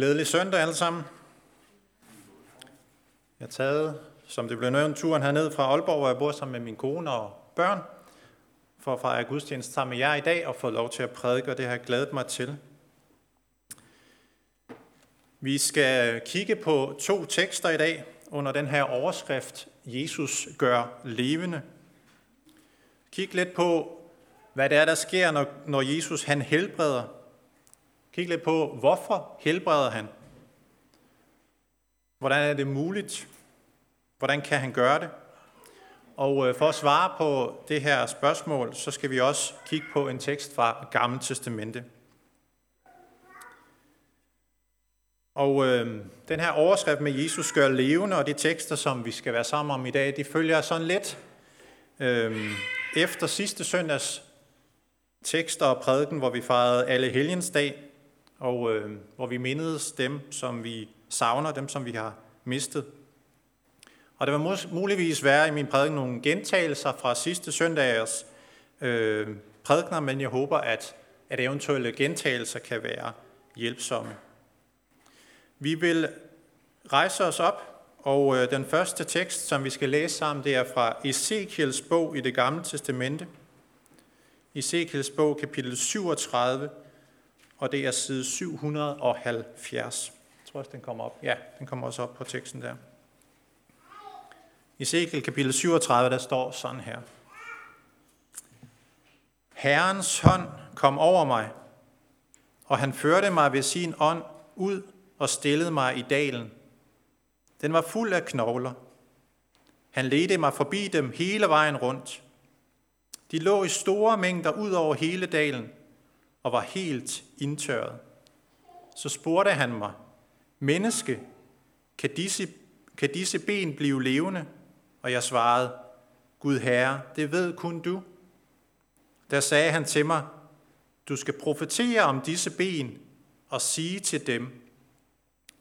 Glædelig søndag alle sammen. Jeg har taget, som det blev nævnt, turen herned fra Aalborg, hvor jeg bor sammen med min kone og børn, for at fejre gudstjeneste sammen med jer i dag og få lov til at prædike, og det har jeg glædet mig til. Vi skal kigge på to tekster i dag under den her overskrift, Jesus gør levende. Kig lidt på, hvad det er, der sker, når, når Jesus han helbreder. Kig lidt på, hvorfor helbreder han? Hvordan er det muligt? Hvordan kan han gøre det? Og øh, for at svare på det her spørgsmål, så skal vi også kigge på en tekst fra Gamle Testamente. Og øh, den her overskrift med Jesus gør levende, og de tekster, som vi skal være sammen om i dag, de følger sådan lidt øh, efter sidste søndags tekster og prædiken, hvor vi fejrede alle helgens dag, og øh, hvor vi mindedes dem, som vi savner, dem, som vi har mistet. Og der vil muligvis være i min prædiken nogle gentagelser fra sidste søndags øh, prædikner, men jeg håber, at, at eventuelle gentagelser kan være hjælpsomme. Vi vil rejse os op, og øh, den første tekst, som vi skal læse sammen, det er fra Ezekiels bog i det gamle testamente. Ezekiels bog, kapitel 37, og det er side 770. Jeg tror også, den kommer op. Ja, den kommer også op på teksten der. I Ezekiel kapitel 37, der står sådan her. Herrens hånd kom over mig, og han førte mig ved sin ånd ud og stillede mig i dalen. Den var fuld af knogler. Han ledte mig forbi dem hele vejen rundt. De lå i store mængder ud over hele dalen og var helt indtørret. Så spurgte han mig, menneske, kan disse, kan disse ben blive levende? Og jeg svarede, Gud Herre, det ved kun du. Der sagde han til mig, du skal profetere om disse ben og sige til dem,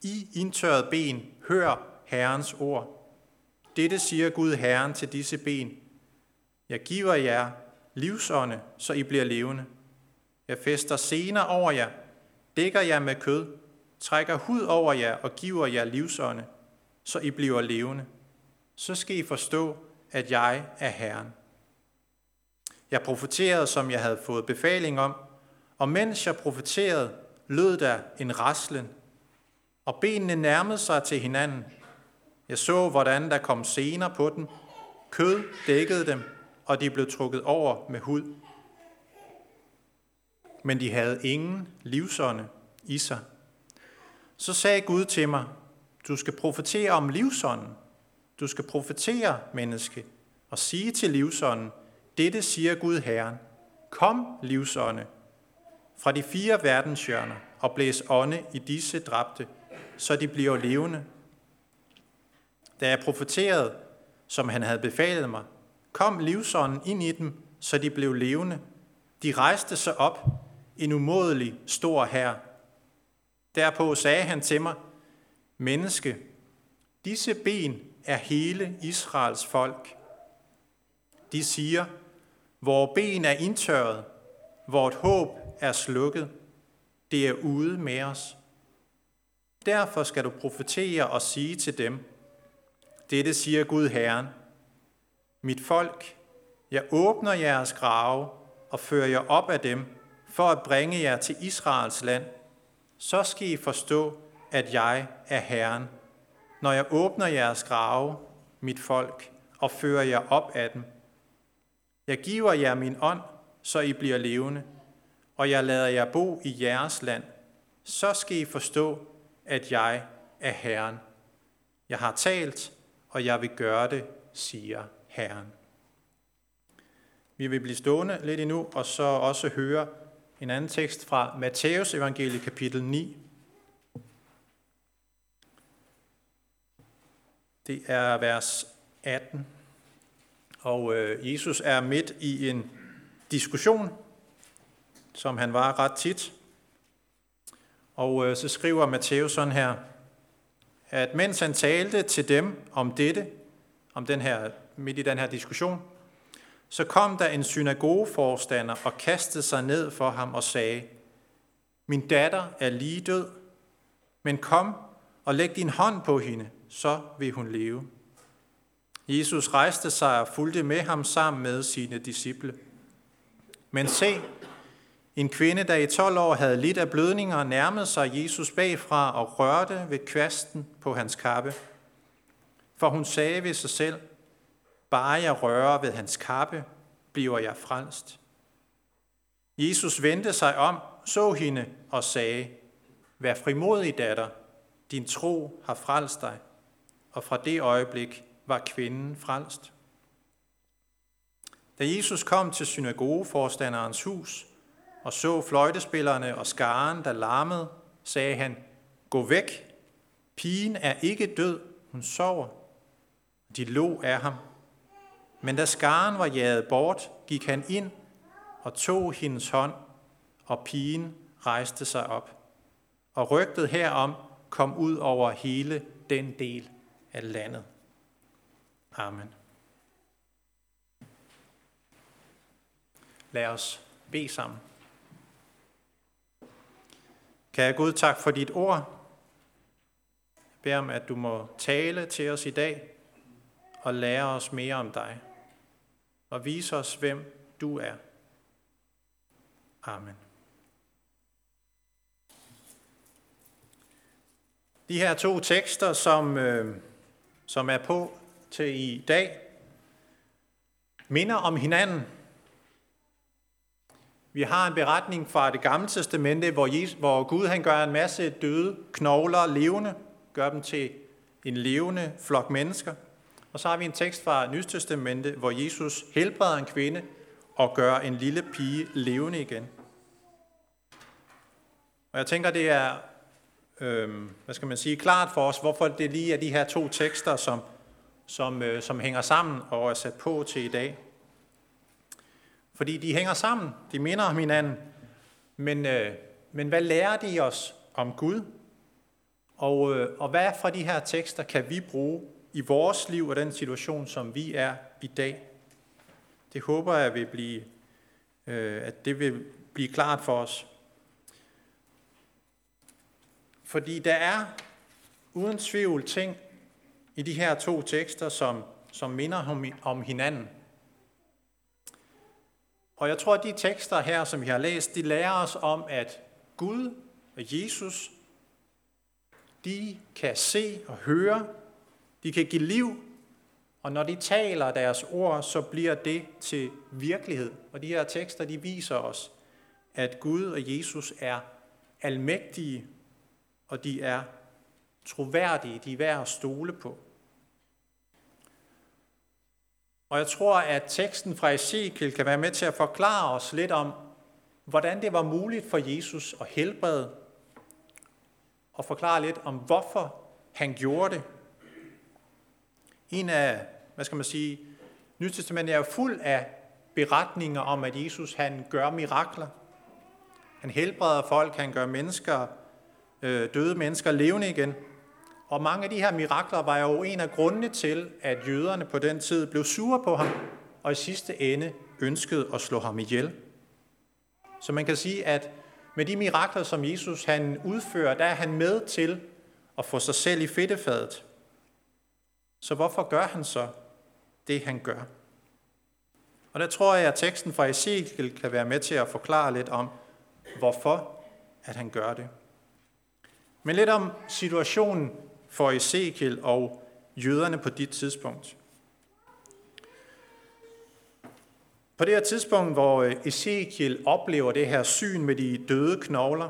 i indtørret ben, hør Herrens ord. Dette siger Gud Herren til disse ben. Jeg giver jer livsånde, så I bliver levende. Jeg fester sener over jer, dækker jer med kød, trækker hud over jer og giver jer livsånde, så I bliver levende. Så skal I forstå, at jeg er Herren. Jeg profeterede, som jeg havde fået befaling om, og mens jeg profeterede, lød der en raslen, og benene nærmede sig til hinanden. Jeg så, hvordan der kom sener på dem. Kød dækkede dem, og de blev trukket over med hud. Men de havde ingen livsånde i sig. Så sagde Gud til mig, du skal profetere om livsånden. Du skal profetere, menneske, og sige til livsånden, dette siger Gud Herren. Kom, livsånde, fra de fire verdenshjørner, og blæs ånde i disse dræbte, så de bliver levende. Da jeg profeterede, som han havde befalet mig, kom livsånden ind i dem, så de blev levende. De rejste sig op, en umådelig stor herre. Derpå sagde han til mig, Menneske, disse ben er hele Israels folk. De siger, hvor ben er indtørret, vort håb er slukket, det er ude med os. Derfor skal du profetere og sige til dem, dette siger Gud Herren, mit folk, jeg åbner jeres grave og fører jer op af dem, for at bringe jer til Israels land. Så skal I forstå, at jeg er Herren, når jeg åbner jeres grave, mit folk, og fører jer op af dem. Jeg giver jer min ånd, så I bliver levende, og jeg lader jer bo i jeres land. Så skal I forstå, at jeg er Herren. Jeg har talt, og jeg vil gøre det, siger Herren. Vi vil blive stående lidt endnu, og så også høre en anden tekst fra Matthæus evangelie kapitel 9. Det er vers 18. Og øh, Jesus er midt i en diskussion, som han var ret tit. Og øh, så skriver Matthæus sådan her, at mens han talte til dem om dette, om den her, midt i den her diskussion, så kom der en synagogeforstander og kastede sig ned for ham og sagde, Min datter er lige død, Men kom og læg din hånd på hende, så vil hun leve. Jesus rejste sig og fulgte med ham sammen med sine disciple. Men se, en kvinde, der i 12 år havde lidt af blødninger, nærmede sig Jesus bagfra og rørte ved kvasten på hans kappe. For hun sagde ved sig selv, bare jeg rører ved hans kappe, bliver jeg frelst. Jesus vendte sig om, så hende og sagde, Vær frimodig, datter, din tro har frelst dig. Og fra det øjeblik var kvinden frelst. Da Jesus kom til synagogeforstanderens hus og så fløjtespillerne og skaren, der larmede, sagde han, Gå væk, pigen er ikke død, hun sover. De lå af ham. Men da skaren var jaget bort, gik han ind og tog hendes hånd, og pigen rejste sig op. Og rygtet herom kom ud over hele den del af landet. Amen. Lad os bede sammen. Kære Gud tak for dit ord. Jeg beder om, at du må tale til os i dag og lære os mere om dig. Og vise os, hvem du er. Amen. De her to tekster, som, øh, som er på til i dag, minder om hinanden. Vi har en beretning fra det gamle testamente, hvor, Jesus, hvor Gud han gør en masse døde knogler levende, gør dem til en levende flok mennesker. Og så har vi en tekst fra Nystestamentet, hvor Jesus helbreder en kvinde og gør en lille pige levende igen. Og jeg tænker, det er, øh, hvad skal man sige, klart for os, hvorfor det lige er de her to tekster, som, som, øh, som hænger sammen og er sat på til i dag. Fordi de hænger sammen, de minder om hinanden, men, øh, men hvad lærer de os om Gud? Og, øh, og hvad fra de her tekster kan vi bruge i vores liv og den situation, som vi er i dag? Det håber jeg vil blive, øh, at det vil blive klart for os. Fordi der er uden tvivl ting i de her to tekster, som, som minder om, hinanden. Og jeg tror, at de tekster her, som vi har læst, de lærer os om, at Gud og Jesus, de kan se og høre, de kan give liv, og når de taler deres ord, så bliver det til virkelighed. Og de her tekster, de viser os, at Gud og Jesus er almægtige og de er troværdige, de er værd at stole på. Og jeg tror, at teksten fra Ezekiel kan være med til at forklare os lidt om, hvordan det var muligt for Jesus at helbrede, og forklare lidt om, hvorfor han gjorde det. En af, hvad skal man sige, Nytestamentet er jo fuld af beretninger om, at Jesus han gør mirakler. Han helbreder folk, han gør mennesker øh, døde mennesker levende igen. Og mange af de her mirakler var jo en af grundene til, at jøderne på den tid blev sure på ham, og i sidste ende ønskede at slå ham ihjel. Så man kan sige, at med de mirakler, som Jesus han udfører, der er han med til at få sig selv i fedtefadet. Så hvorfor gør han så det, han gør? Og der tror jeg, at teksten fra Ezekiel kan være med til at forklare lidt om, hvorfor at han gør det. Men lidt om situationen for Ezekiel og jøderne på dit tidspunkt. På det her tidspunkt, hvor øh, Ezekiel oplever det her syn med de døde knogler,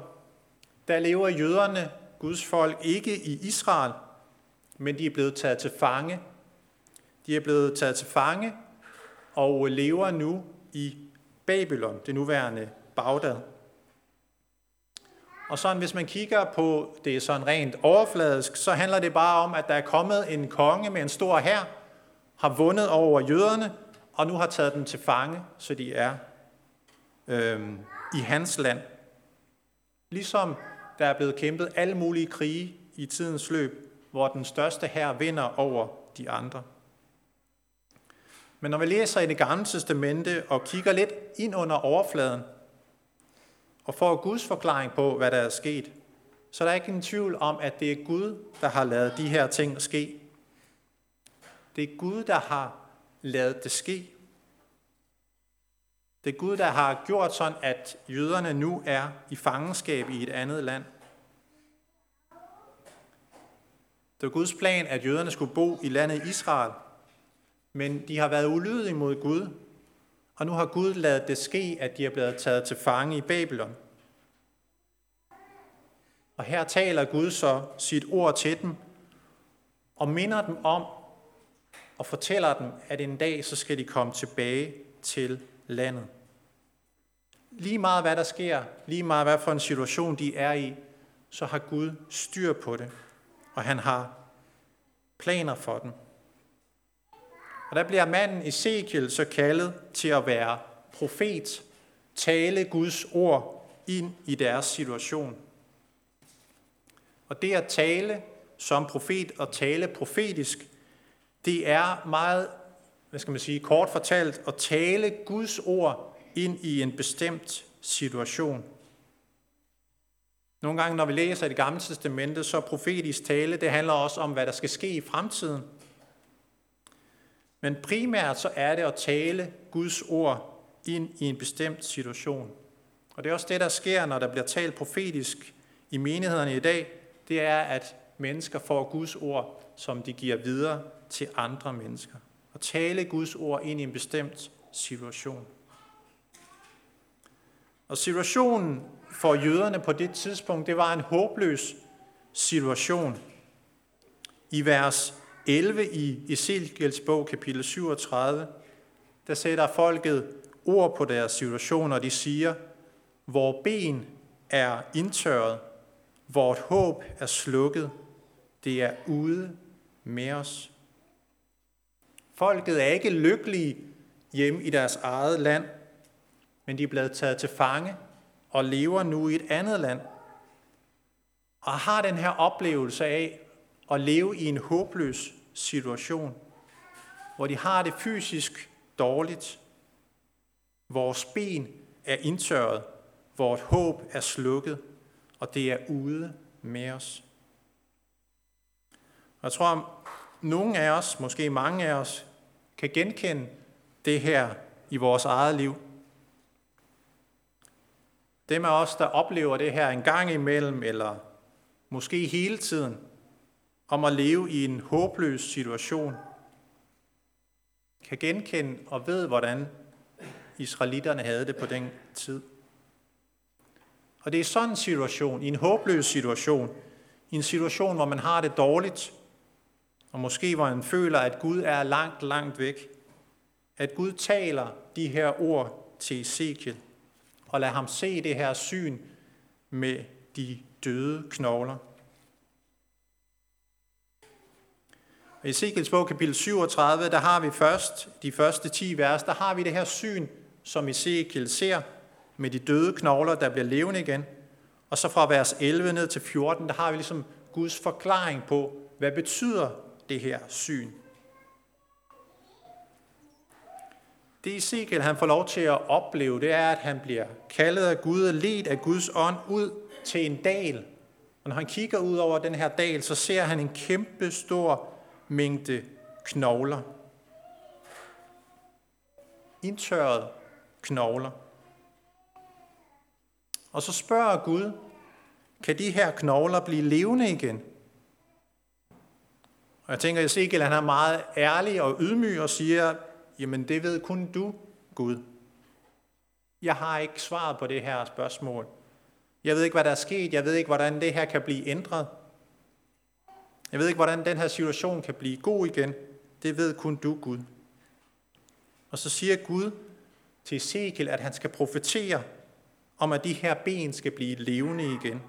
der lever jøderne, Guds folk, ikke i Israel, men de er blevet taget til fange. De er blevet taget til fange og lever nu i Babylon, det nuværende Bagdad. Og sådan, hvis man kigger på det sådan rent overfladisk, så handler det bare om, at der er kommet en konge med en stor hær, har vundet over jøderne, og nu har taget dem til fange, så de er øhm, i hans land. Ligesom der er blevet kæmpet alle mulige krige i tidens løb, hvor den største her vinder over de andre. Men når vi læser i det gamle testamente og kigger lidt ind under overfladen, og får Guds forklaring på, hvad der er sket, så der er ikke en tvivl om, at det er Gud, der har lavet de her ting ske. Det er Gud, der har lavet det ske. Det er Gud, der har gjort sådan, at jøderne nu er i fangenskab i et andet land. Det var Guds plan, at jøderne skulle bo i landet Israel. Men de har været ulydige mod Gud, og nu har Gud lavet det ske, at de er blevet taget til fange i Babylon. Og her taler Gud så sit ord til dem, og minder dem om, og fortæller dem, at en dag så skal de komme tilbage til landet. Lige meget hvad der sker, lige meget hvad for en situation de er i, så har Gud styr på det, og han har planer for den. Og der bliver manden Ezekiel så kaldet til at være profet, tale Guds ord ind i deres situation. Og det at tale som profet og tale profetisk, det er meget, hvad skal man sige, kort fortalt, at tale Guds ord ind i en bestemt situation. Nogle gange, når vi læser i det gamle testamente, så profetisk tale, det handler også om, hvad der skal ske i fremtiden. Men primært så er det at tale Guds ord ind i en bestemt situation. Og det er også det, der sker, når der bliver talt profetisk i menighederne i dag. Det er, at mennesker får Guds ord, som de giver videre til andre mennesker. Og tale Guds ord ind i en bestemt situation. Og situationen for jøderne på det tidspunkt, det var en håbløs situation. I vers 11 i Ezekiels bog, kapitel 37, der sætter folket ord på deres situation, og de siger, hvor ben er indtørret, vort håb er slukket, det er ude med os. Folket er ikke lykkelige hjemme i deres eget land, men de er blevet taget til fange og lever nu i et andet land. Og har den her oplevelse af at leve i en håbløs situation, hvor de har det fysisk dårligt. Vores ben er indtørret, vores håb er slukket, og det er ude med os. Jeg tror, at nogle af os, måske mange af os, kan genkende det her i vores eget liv. Dem af os, der oplever det her en gang imellem, eller måske hele tiden, om at leve i en håbløs situation, kan genkende og ved, hvordan israelitterne havde det på den tid. Og det er sådan en situation, i en håbløs situation, i en situation, hvor man har det dårligt, og måske hvor man føler, at Gud er langt, langt væk, at Gud taler de her ord til Ezekiel, og lad ham se det her syn med de døde knogler. I Ezekiels bog, kapitel 37, der har vi først, de første 10 vers, der har vi det her syn, som Ezekiel ser, med de døde knogler, der bliver levende igen. Og så fra vers 11 ned til 14, der har vi ligesom Guds forklaring på, hvad betyder det her syn. Det Ezekiel han får lov til at opleve, det er, at han bliver kaldet af Gud og ledt af Guds ånd ud til en dal. Og når han kigger ud over den her dal, så ser han en kæmpe stor mængde knogler. Indtørrede knogler. Og så spørger Gud, kan de her knogler blive levende igen? Og jeg tænker, at Ezekiel han er meget ærlig og ydmyg og siger, jamen det ved kun du, Gud. Jeg har ikke svaret på det her spørgsmål. Jeg ved ikke, hvad der er sket. Jeg ved ikke, hvordan det her kan blive ændret. Jeg ved ikke, hvordan den her situation kan blive god igen. Det ved kun du, Gud. Og så siger Gud til Ezekiel, at han skal profetere om, at de her ben skal blive levende igen.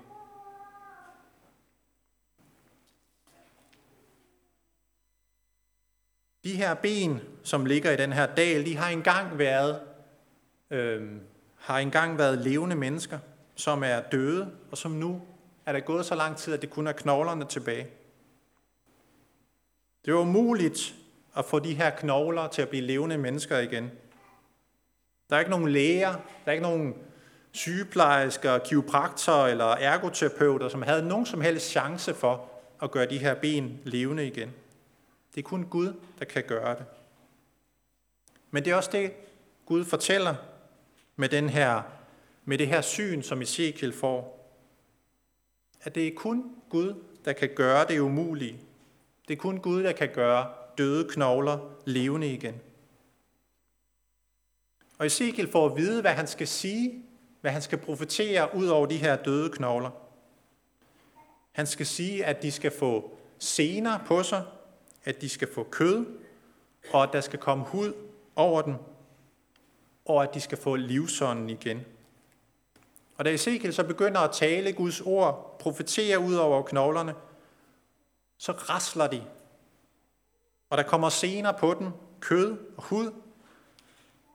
De her ben, som ligger i den her dal, de har engang været, øh, har engang været levende mennesker, som er døde, og som nu er der gået så lang tid, at det kun er knoglerne tilbage. Det var umuligt at få de her knogler til at blive levende mennesker igen. Der er ikke nogen læger, der er ikke nogen sygeplejersker, kiropraktorer eller ergoterapeuter, som havde nogen som helst chance for at gøre de her ben levende igen. Det er kun Gud, der kan gøre det. Men det er også det, Gud fortæller med, den her, med det her syn, som Ezekiel får. At det er kun Gud, der kan gøre det umulige. Det er kun Gud, der kan gøre døde knogler levende igen. Og Ezekiel får at vide, hvad han skal sige, hvad han skal profetere ud over de her døde knogler. Han skal sige, at de skal få sener på sig, at de skal få kød, og at der skal komme hud over dem, og at de skal få livsånden igen. Og da Ezekiel så begynder at tale Guds ord, profetere ud over knoglerne, så rasler de. Og der kommer sener på den, kød og hud.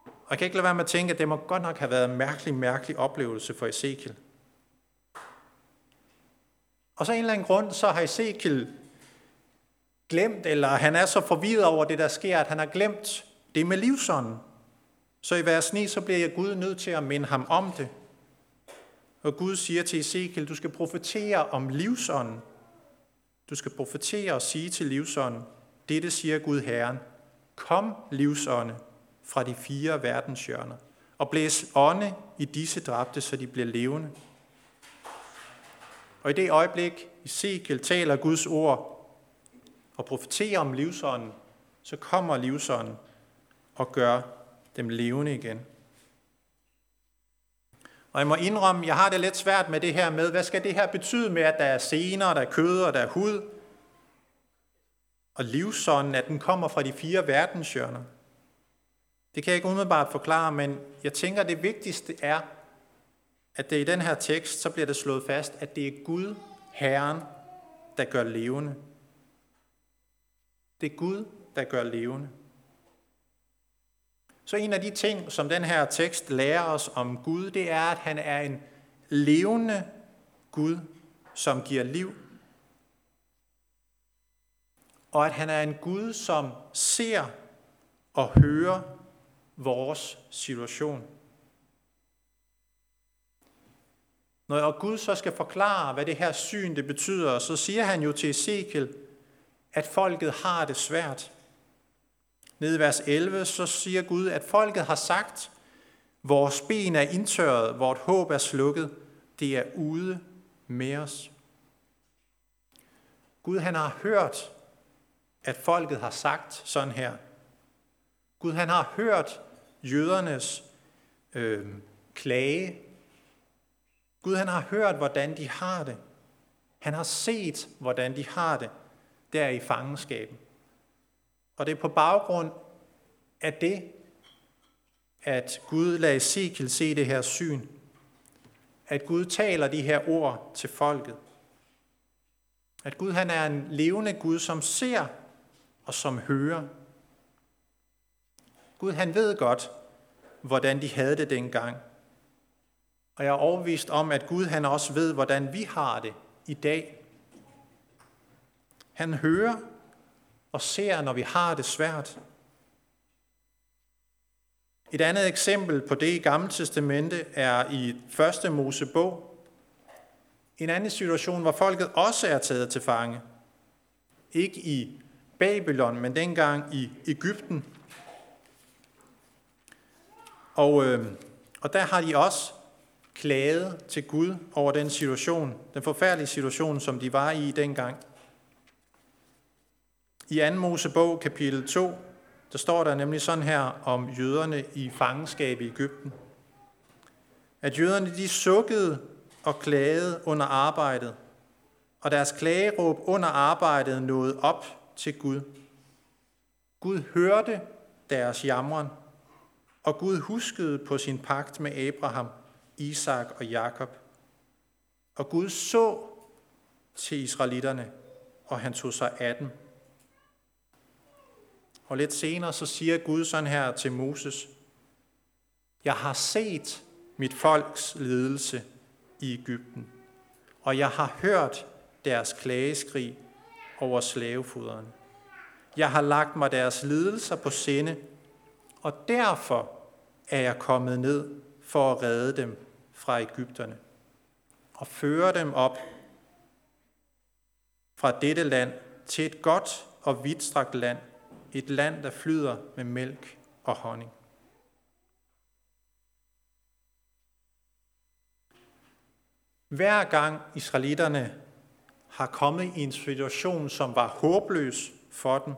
Og jeg kan ikke lade være med at tænke, at det må godt nok have været en mærkelig, mærkelig oplevelse for Ezekiel. Og så en eller anden grund, så har Ezekiel glemt, eller han er så forvirret over det, der sker, at han har glemt det med livsånden. Så i vers 9, så bliver jeg Gud nødt til at minde ham om det. Og Gud siger til Ezekiel, du skal profetere om livsånden. Du skal profetere og sige til livsånden, dette siger Gud Herren, kom livsånde fra de fire verdenshjørner, og blæs ånde i disse dræbte, så de bliver levende. Og i det øjeblik, Ezekiel taler Guds ord og profeterer om livsånden, så kommer livsånden og gør dem levende igen. Og jeg må indrømme, jeg har det lidt svært med det her med, hvad skal det her betyde med, at der er sener, der er kød og der er hud? Og livsånden, at den kommer fra de fire verdenshjørner. Det kan jeg ikke umiddelbart forklare, men jeg tænker, at det vigtigste er, at det i den her tekst, så bliver det slået fast, at det er Gud, Herren, der gør levende. Det er Gud, der gør levende. Så en af de ting, som den her tekst lærer os om Gud, det er, at han er en levende Gud, som giver liv. Og at han er en Gud, som ser og hører vores situation. Når Gud så skal forklare, hvad det her syn det betyder, så siger han jo til Ezekiel, at folket har det svært. Nede i vers 11, så siger Gud, at folket har sagt, vores ben er indtørret, vort håb er slukket, det er ude med os. Gud han har hørt, at folket har sagt sådan her. Gud han har hørt jødernes øh, klage. Gud han har hørt, hvordan de har det. Han har set, hvordan de har det der i fangenskaben. Og det er på baggrund af det, at Gud lader Ezekiel se det her syn. At Gud taler de her ord til folket. At Gud han er en levende Gud, som ser og som hører. Gud han ved godt, hvordan de havde det dengang. Og jeg er overvist om, at Gud han også ved, hvordan vi har det i dag. Han hører og ser, når vi har det svært. Et andet eksempel på det i Gamle Testamente er i 1. Mosebog. En anden situation, hvor folket også er taget til fange. Ikke i Babylon, men dengang i Ægypten. Og, øh, og der har de også klaget til Gud over den situation, den forfærdelige situation, som de var i dengang. I 2. Mosebog kapitel 2, der står der nemlig sådan her om jøderne i fangenskab i Ægypten. At jøderne de sukkede og klagede under arbejdet, og deres klageråb under arbejdet nåede op til Gud. Gud hørte deres jamren, og Gud huskede på sin pagt med Abraham, Isak og Jakob. Og Gud så til israelitterne, og han tog sig af dem. Og lidt senere så siger Gud sådan her til Moses, Jeg har set mit folks lidelse i Ægypten, og jeg har hørt deres klageskrig over slavefoderen. Jeg har lagt mig deres lidelser på sinde, og derfor er jeg kommet ned for at redde dem fra Ægypterne og føre dem op fra dette land til et godt og vidtstrakt land, et land, der flyder med mælk og honning. Hver gang israelitterne har kommet i en situation, som var håbløs for dem,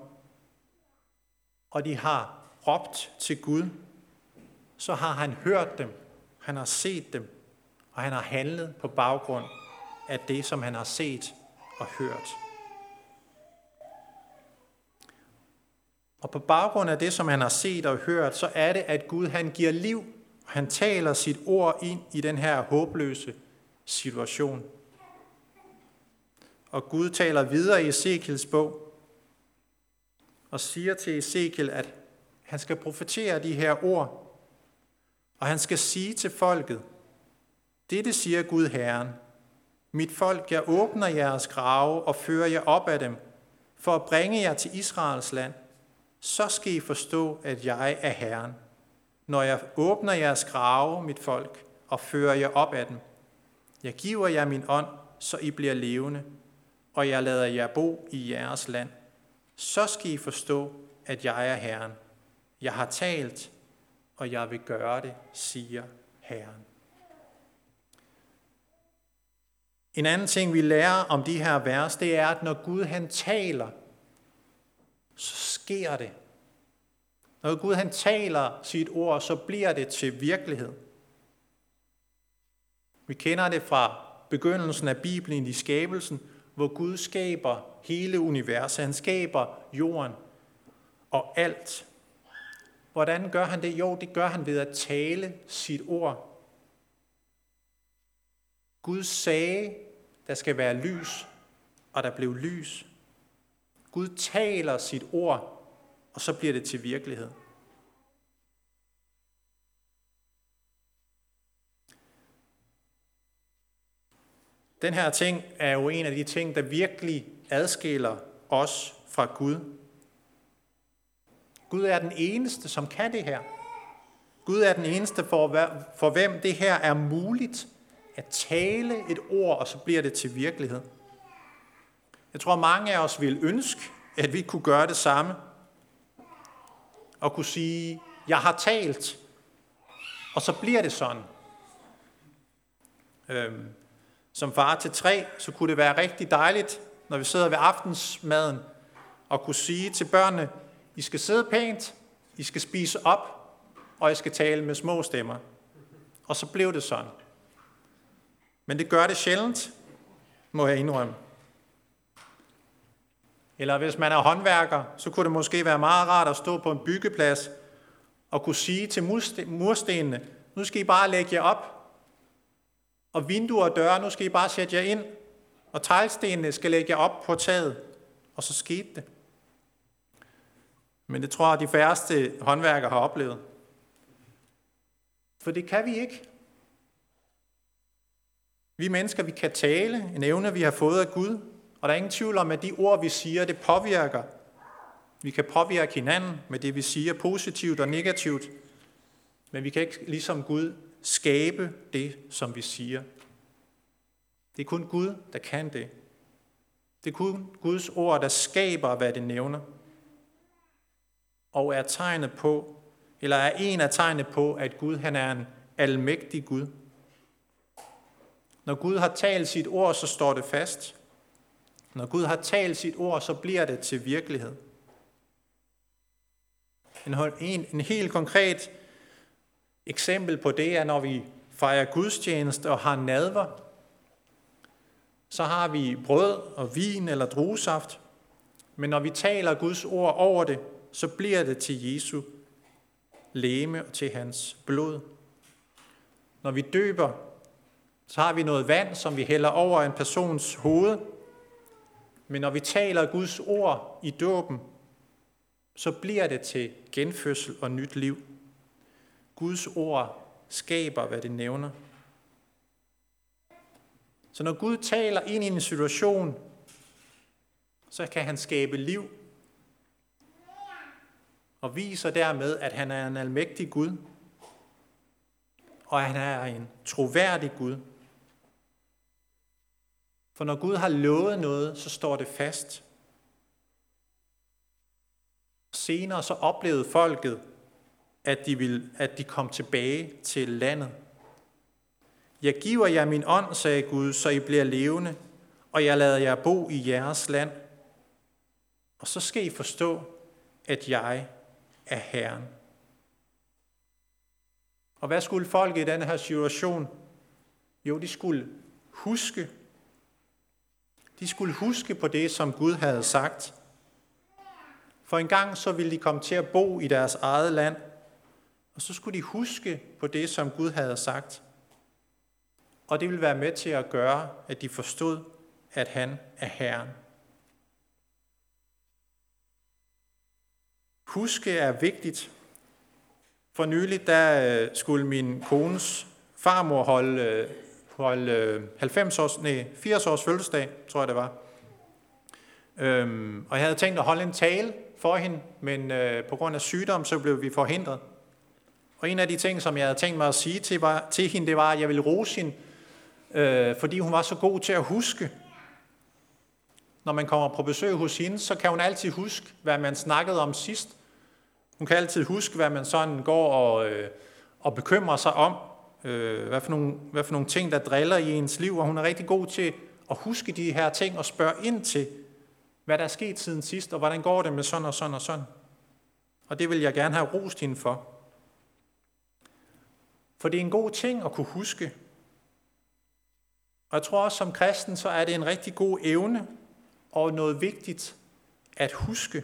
og de har råbt til Gud, så har han hørt dem, han har set dem, og han har handlet på baggrund af det, som han har set og hørt. Og på baggrund af det, som han har set og hørt, så er det, at Gud han giver liv, han taler sit ord ind i den her håbløse situation. Og Gud taler videre i Ezekiels bog, og siger til Ezekiel, at han skal profetere de her ord, og han skal sige til folket, dette siger Gud Herren, mit folk, jeg åbner jeres grave og fører jer op af dem, for at bringe jer til Israels land. Så skal I forstå, at jeg er Herren, når jeg åbner jeres grave, mit folk, og fører jer op af dem. Jeg giver jer min ånd, så I bliver levende, og jeg lader jer bo i jeres land. Så skal I forstå, at jeg er Herren. Jeg har talt, og jeg vil gøre det, siger Herren. En anden ting, vi lærer om de her vers, det er, at når Gud han taler, så sker det. Når Gud han taler sit ord, så bliver det til virkelighed. Vi kender det fra begyndelsen af Bibelen i skabelsen, hvor Gud skaber hele universet. Han skaber jorden og alt. Hvordan gør han det? Jo, det gør han ved at tale sit ord. Gud sagde, der skal være lys, og der blev lys. Gud taler sit ord, og så bliver det til virkelighed. Den her ting er jo en af de ting, der virkelig adskiller os fra Gud. Gud er den eneste, som kan det her. Gud er den eneste, for, for hvem det her er muligt at tale et ord, og så bliver det til virkelighed. Jeg tror, mange af os vil ønske, at vi kunne gøre det samme. Og kunne sige, jeg har talt, og så bliver det sådan. Øhm, som far til tre, så kunne det være rigtig dejligt, når vi sidder ved aftensmaden, og kunne sige til børnene, I skal sidde pænt, I skal spise op, og I skal tale med små stemmer. Og så blev det sådan. Men det gør det sjældent, må jeg indrømme. Eller hvis man er håndværker, så kunne det måske være meget rart at stå på en byggeplads og kunne sige til murstenene, nu skal I bare lægge jer op, og vinduer og døre, nu skal I bare sætte jer ind, og teglstenene skal lægge jer op på taget. Og så skete det. Men det tror jeg, de færreste håndværkere har oplevet. For det kan vi ikke. Vi mennesker, vi kan tale, en evne, vi har fået af Gud, og der er ingen tvivl om, at de ord, vi siger, det påvirker. Vi kan påvirke hinanden med det, vi siger, positivt og negativt, men vi kan ikke ligesom Gud skabe det, som vi siger. Det er kun Gud, der kan det. Det er kun Guds ord, der skaber, hvad det nævner. Og er tegnet på, eller er en af tegnene på, at Gud han er en almægtig Gud. Når Gud har talt sit ord, så står det fast. Når Gud har talt sit ord, så bliver det til virkelighed. En, en, en helt konkret eksempel på det er, når vi fejrer gudstjeneste og har nadver, så har vi brød og vin eller druesaft. Men når vi taler Guds ord over det, så bliver det til Jesu læme og til hans blod. Når vi døber, så har vi noget vand, som vi hælder over en persons hoved. Men når vi taler Guds ord i dåben, så bliver det til genfødsel og nyt liv. Guds ord skaber, hvad det nævner. Så når Gud taler ind i en situation, så kan han skabe liv og viser dermed, at han er en almægtig Gud. og at han er en troværdig Gud. For når Gud har lovet noget, så står det fast. Senere så oplevede folket, at de, ville, at de kom tilbage til landet. Jeg giver jer min ånd, sagde Gud, så I bliver levende, og jeg lader jer bo i jeres land. Og så skal I forstå, at jeg er Herren. Og hvad skulle folk i denne her situation? Jo, de skulle huske. De skulle huske på det, som Gud havde sagt. For en gang så ville de komme til at bo i deres eget land, og så skulle de huske på det, som Gud havde sagt. Og det ville være med til at gøre, at de forstod, at han er Herren. Huske er vigtigt. For nylig der øh, skulle min kones farmor holde, øh, holde øh, 90 års, nej, 80 års fødselsdag, tror jeg det var. Øhm, og jeg havde tænkt at holde en tale for hende, men øh, på grund af sygdom, så blev vi forhindret. Og en af de ting, som jeg havde tænkt mig at sige til, var, til hende, det var, at jeg ville rose hende, øh, fordi hun var så god til at huske. Når man kommer på besøg hos hende, så kan hun altid huske, hvad man snakkede om sidst. Hun kan altid huske, hvad man sådan går og, øh, og bekymrer sig om. Øh, hvad, for nogle, hvad for nogle ting, der driller i ens liv. Og hun er rigtig god til at huske de her ting og spørge ind til, hvad der er sket siden sidst, og hvordan går det med sådan og sådan og sådan. Og det vil jeg gerne have rost hende for. For det er en god ting at kunne huske. Og jeg tror også som kristen, så er det en rigtig god evne og noget vigtigt at huske.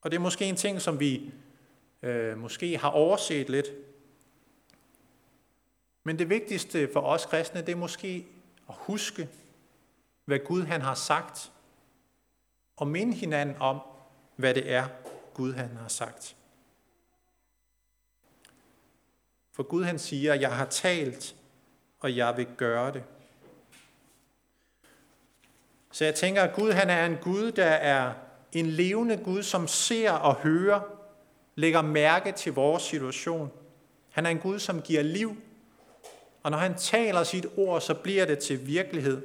Og det er måske en ting, som vi øh, måske har overset lidt. Men det vigtigste for os kristne, det er måske at huske, hvad Gud han har sagt, og minde hinanden om, hvad det er, Gud han har sagt. For Gud han siger, jeg har talt, og jeg vil gøre det. Så jeg tænker, at Gud han er en Gud, der er en levende Gud, som ser og hører, lægger mærke til vores situation. Han er en Gud, som giver liv, og når han taler sit ord, så bliver det til virkelighed,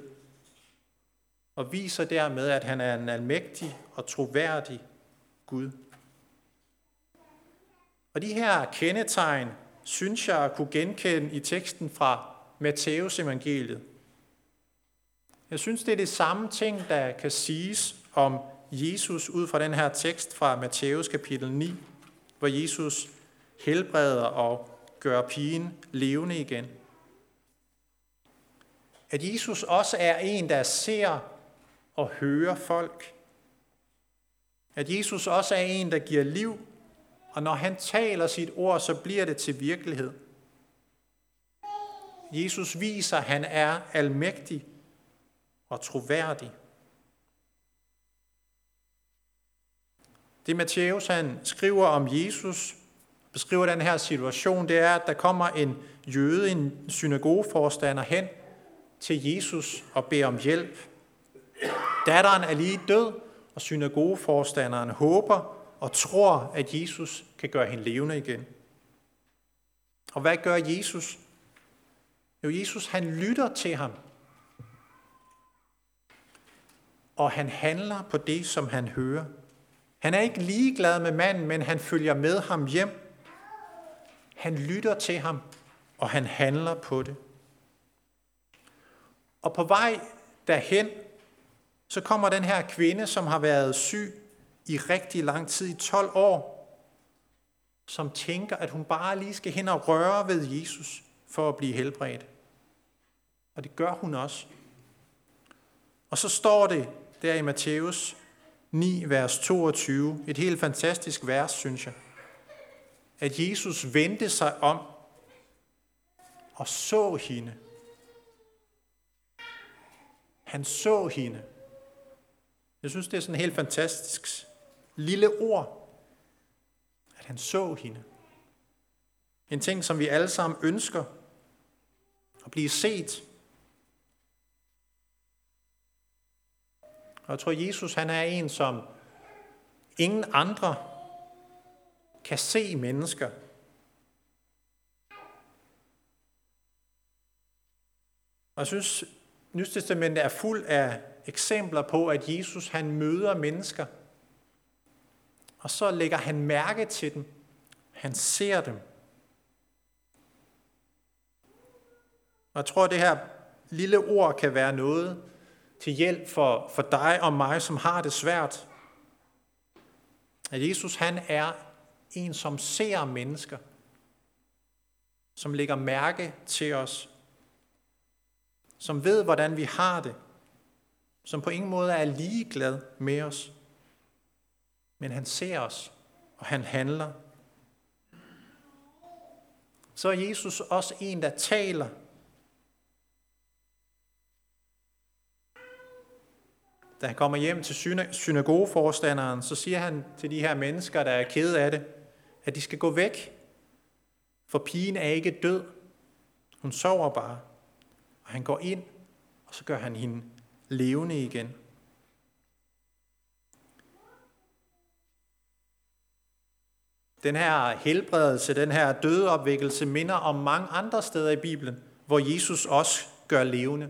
og viser dermed, at han er en almægtig og troværdig Gud. Og de her kendetegn, synes jeg at kunne genkende i teksten fra Matteus evangeliet. Jeg synes, det er det samme ting, der kan siges om Jesus ud fra den her tekst fra Matthæus kapitel 9, hvor Jesus helbreder og gør pigen levende igen. At Jesus også er en, der ser og hører folk. At Jesus også er en, der giver liv, og når han taler sit ord, så bliver det til virkelighed. Jesus viser, at han er almægtig og troværdig. Det Matthæus han skriver om Jesus, beskriver den her situation, det er, at der kommer en jøde, en synagogeforstander hen til Jesus og beder om hjælp. Datteren er lige død, og synagogeforstanderen håber og tror, at Jesus kan gøre hende levende igen. Og hvad gør Jesus? Jo, Jesus han lytter til ham. Og han handler på det, som han hører. Han er ikke ligeglad med manden, men han følger med ham hjem. Han lytter til ham, og han handler på det. Og på vej derhen, så kommer den her kvinde, som har været syg i rigtig lang tid, i 12 år, som tænker, at hun bare lige skal hen og røre ved Jesus for at blive helbredt. Og det gør hun også. Og så står det der i Matthæus 9, vers 22, et helt fantastisk vers, synes jeg, at Jesus vendte sig om og så hende. Han så hende. Jeg synes, det er sådan helt fantastisk lille ord, at han så hende. En ting, som vi alle sammen ønsker at blive set. Og jeg tror, Jesus han er en, som ingen andre kan se mennesker. Og jeg synes, Testamentet er fuld af eksempler på, at Jesus han møder mennesker, og så lægger han mærke til dem. Han ser dem. Og jeg tror, at det her lille ord kan være noget til hjælp for, for dig og mig, som har det svært. At Jesus han er en, som ser mennesker, som lægger mærke til os, som ved, hvordan vi har det, som på ingen måde er ligeglad med os. Men han ser os, og han handler. Så er Jesus også en, der taler. Da han kommer hjem til synagogeforstanderen, så siger han til de her mennesker, der er kede af det, at de skal gå væk, for pigen er ikke død. Hun sover bare. Og han går ind, og så gør han hende levende igen. Den her helbredelse, den her dødeopvækkelse minder om mange andre steder i Bibelen, hvor Jesus også gør levende.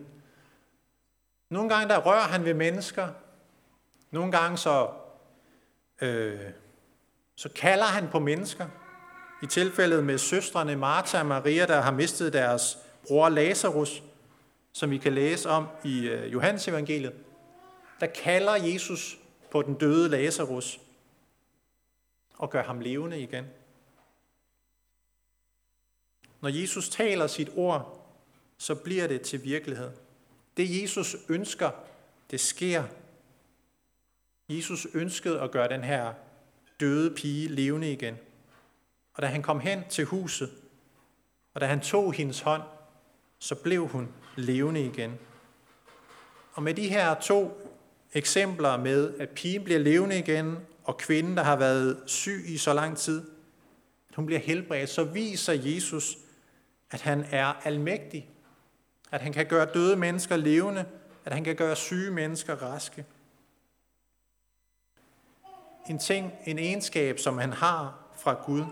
Nogle gange der rører han ved mennesker. Nogle gange så, øh, så kalder han på mennesker. I tilfældet med søstrene Martha og Maria, der har mistet deres bror Lazarus, som vi kan læse om i øh, Johannes evangeliet, der kalder Jesus på den døde Lazarus og gør ham levende igen. Når Jesus taler sit ord, så bliver det til virkelighed. Det Jesus ønsker, det sker. Jesus ønskede at gøre den her døde pige levende igen. Og da han kom hen til huset, og da han tog hendes hånd, så blev hun levende igen. Og med de her to eksempler med, at pigen bliver levende igen, og kvinden, der har været syg i så lang tid, hun bliver helbredt, så viser Jesus, at han er almægtig. At han kan gøre døde mennesker levende, at han kan gøre syge mennesker raske. En ting, en egenskab, som han har fra Gud.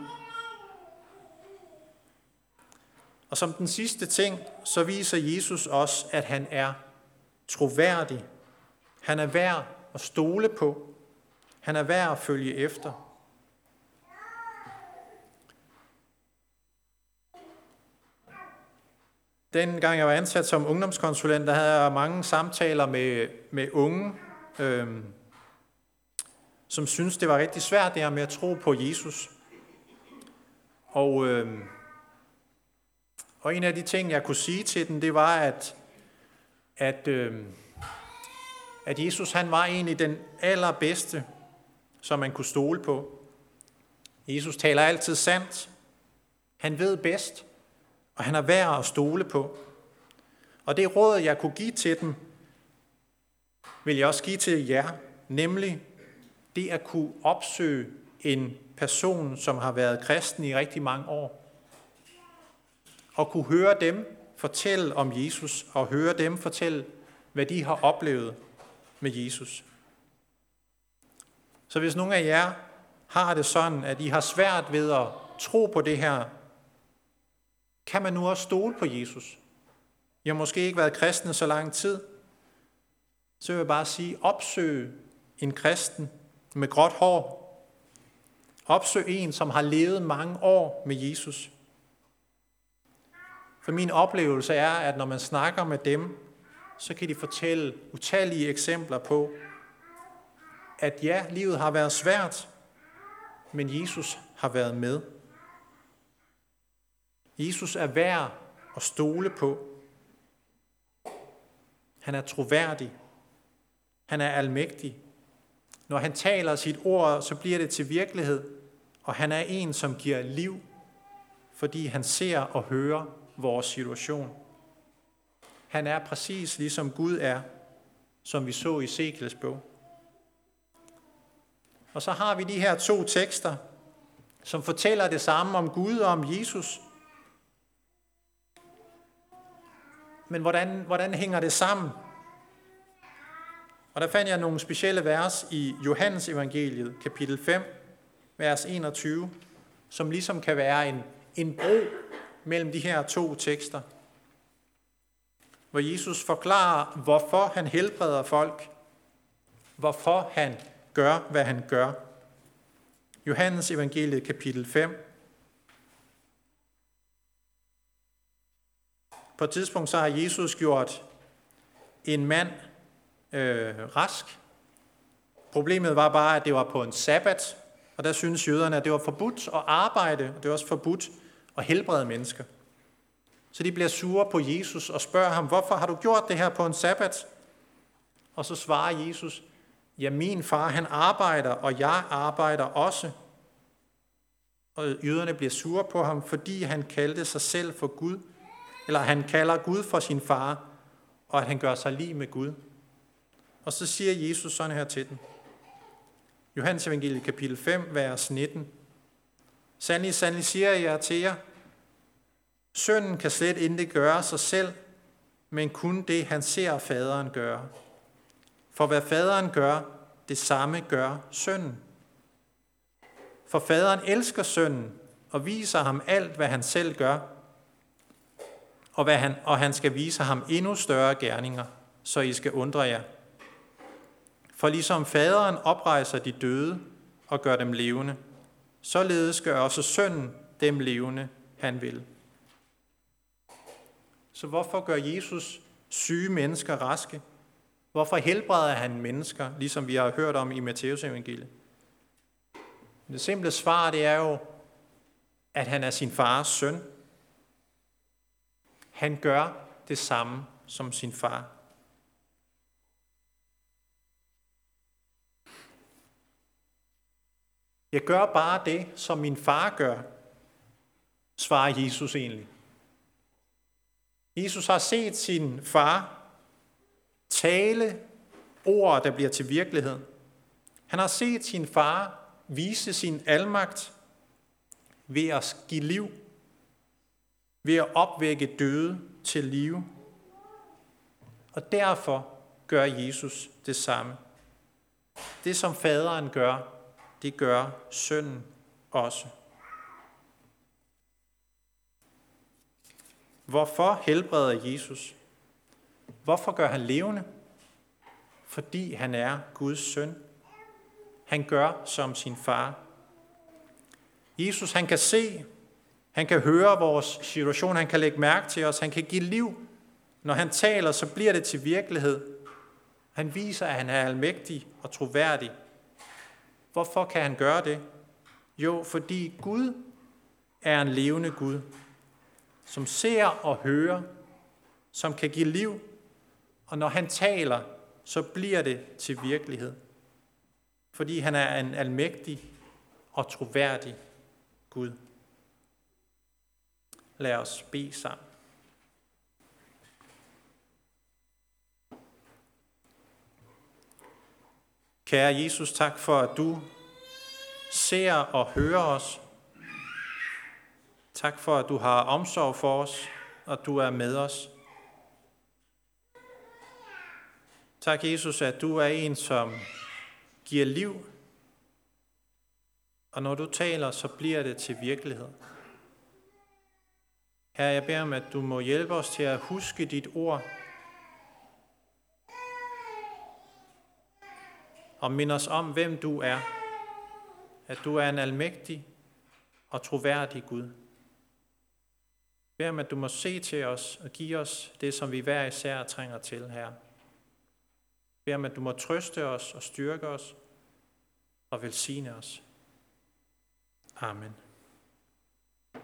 Og som den sidste ting, så viser Jesus os, at han er troværdig. Han er værd at stole på. Han er værd at følge efter. Den gang jeg var ansat som ungdomskonsulent, der havde jeg mange samtaler med, med unge, øhm, som synes det var rigtig svært det her med at tro på Jesus. Og øhm, og en af de ting, jeg kunne sige til den, det var, at, at, øh, at Jesus han var egentlig den allerbedste, som man kunne stole på. Jesus taler altid sandt. Han ved bedst, og han er værd at stole på. Og det råd, jeg kunne give til dem, vil jeg også give til jer, nemlig det at kunne opsøge en person, som har været kristen i rigtig mange år og kunne høre dem fortælle om Jesus, og høre dem fortælle, hvad de har oplevet med Jesus. Så hvis nogen af jer har det sådan, at I har svært ved at tro på det her, kan man nu også stole på Jesus? I har måske ikke været kristne så lang tid. Så vil jeg bare sige, opsøg en kristen med gråt hår. Opsøg en, som har levet mange år med Jesus. For min oplevelse er, at når man snakker med dem, så kan de fortælle utallige eksempler på, at ja, livet har været svært, men Jesus har været med. Jesus er værd at stole på. Han er troværdig. Han er almægtig. Når han taler sit ord, så bliver det til virkelighed, og han er en, som giver liv, fordi han ser og hører vores situation. Han er præcis ligesom Gud er, som vi så i Sekels bog. Og så har vi de her to tekster, som fortæller det samme om Gud og om Jesus. Men hvordan, hvordan hænger det sammen? Og der fandt jeg nogle specielle vers i Johannes evangeliet, kapitel 5, vers 21, som ligesom kan være en, en bro mellem de her to tekster. hvor Jesus forklarer, hvorfor han helbreder folk, hvorfor han gør, hvad han gør. Johannes evangeliet kapitel 5. På et tidspunkt så har Jesus gjort en mand øh, rask. Problemet var bare, at det var på en sabbat, og der synes jøderne, at det var forbudt at arbejde, og det var også forbudt og helbrede mennesker. Så de bliver sure på Jesus og spørger ham, hvorfor har du gjort det her på en sabbat? Og så svarer Jesus, ja, min far han arbejder, og jeg arbejder også. Og jøderne bliver sure på ham, fordi han kaldte sig selv for Gud, eller han kalder Gud for sin far, og at han gør sig lige med Gud. Og så siger Jesus sådan her til dem. Johannes evangelie kapitel 5, vers 19. Sandelig, sandelig siger jeg til jer, sønnen kan slet intet gøre sig selv, men kun det, han ser faderen gøre. For hvad faderen gør, det samme gør sønnen. For faderen elsker sønnen og viser ham alt, hvad han selv gør, og, hvad han, og han skal vise ham endnu større gerninger, så I skal undre jer. For ligesom faderen oprejser de døde og gør dem levende, således gør også sønnen dem levende, han vil. Så hvorfor gør Jesus syge mennesker raske? Hvorfor helbreder han mennesker, ligesom vi har hørt om i Matteus evangeliet? Det simple svar det er jo, at han er sin fars søn. Han gør det samme som sin far. Jeg gør bare det, som min far gør, svarer Jesus egentlig. Jesus har set sin far tale ord, der bliver til virkelighed. Han har set sin far vise sin almagt ved at give liv, ved at opvække døde til live. Og derfor gør Jesus det samme. Det som faderen gør, det gør sønnen også. Hvorfor helbreder Jesus? Hvorfor gør han levende? Fordi han er Guds søn. Han gør som sin far. Jesus, han kan se, han kan høre vores situation, han kan lægge mærke til os, han kan give liv. Når han taler, så bliver det til virkelighed. Han viser, at han er almægtig og troværdig. Hvorfor kan han gøre det? Jo, fordi Gud er en levende Gud, som ser og hører, som kan give liv, og når han taler, så bliver det til virkelighed. Fordi han er en almægtig og troværdig Gud. Lad os bede sammen. Kære Jesus, tak for, at du ser og hører os. Tak for, at du har omsorg for os, og du er med os. Tak, Jesus, at du er en, som giver liv, og når du taler, så bliver det til virkelighed. Her jeg beder om, at du må hjælpe os til at huske dit ord, og minde os om, hvem du er. At du er en almægtig og troværdig Gud. Bed om, at du må se til os og give os det, som vi hver især trænger til her. Bed om, at du må trøste os og styrke os og velsigne os. Amen.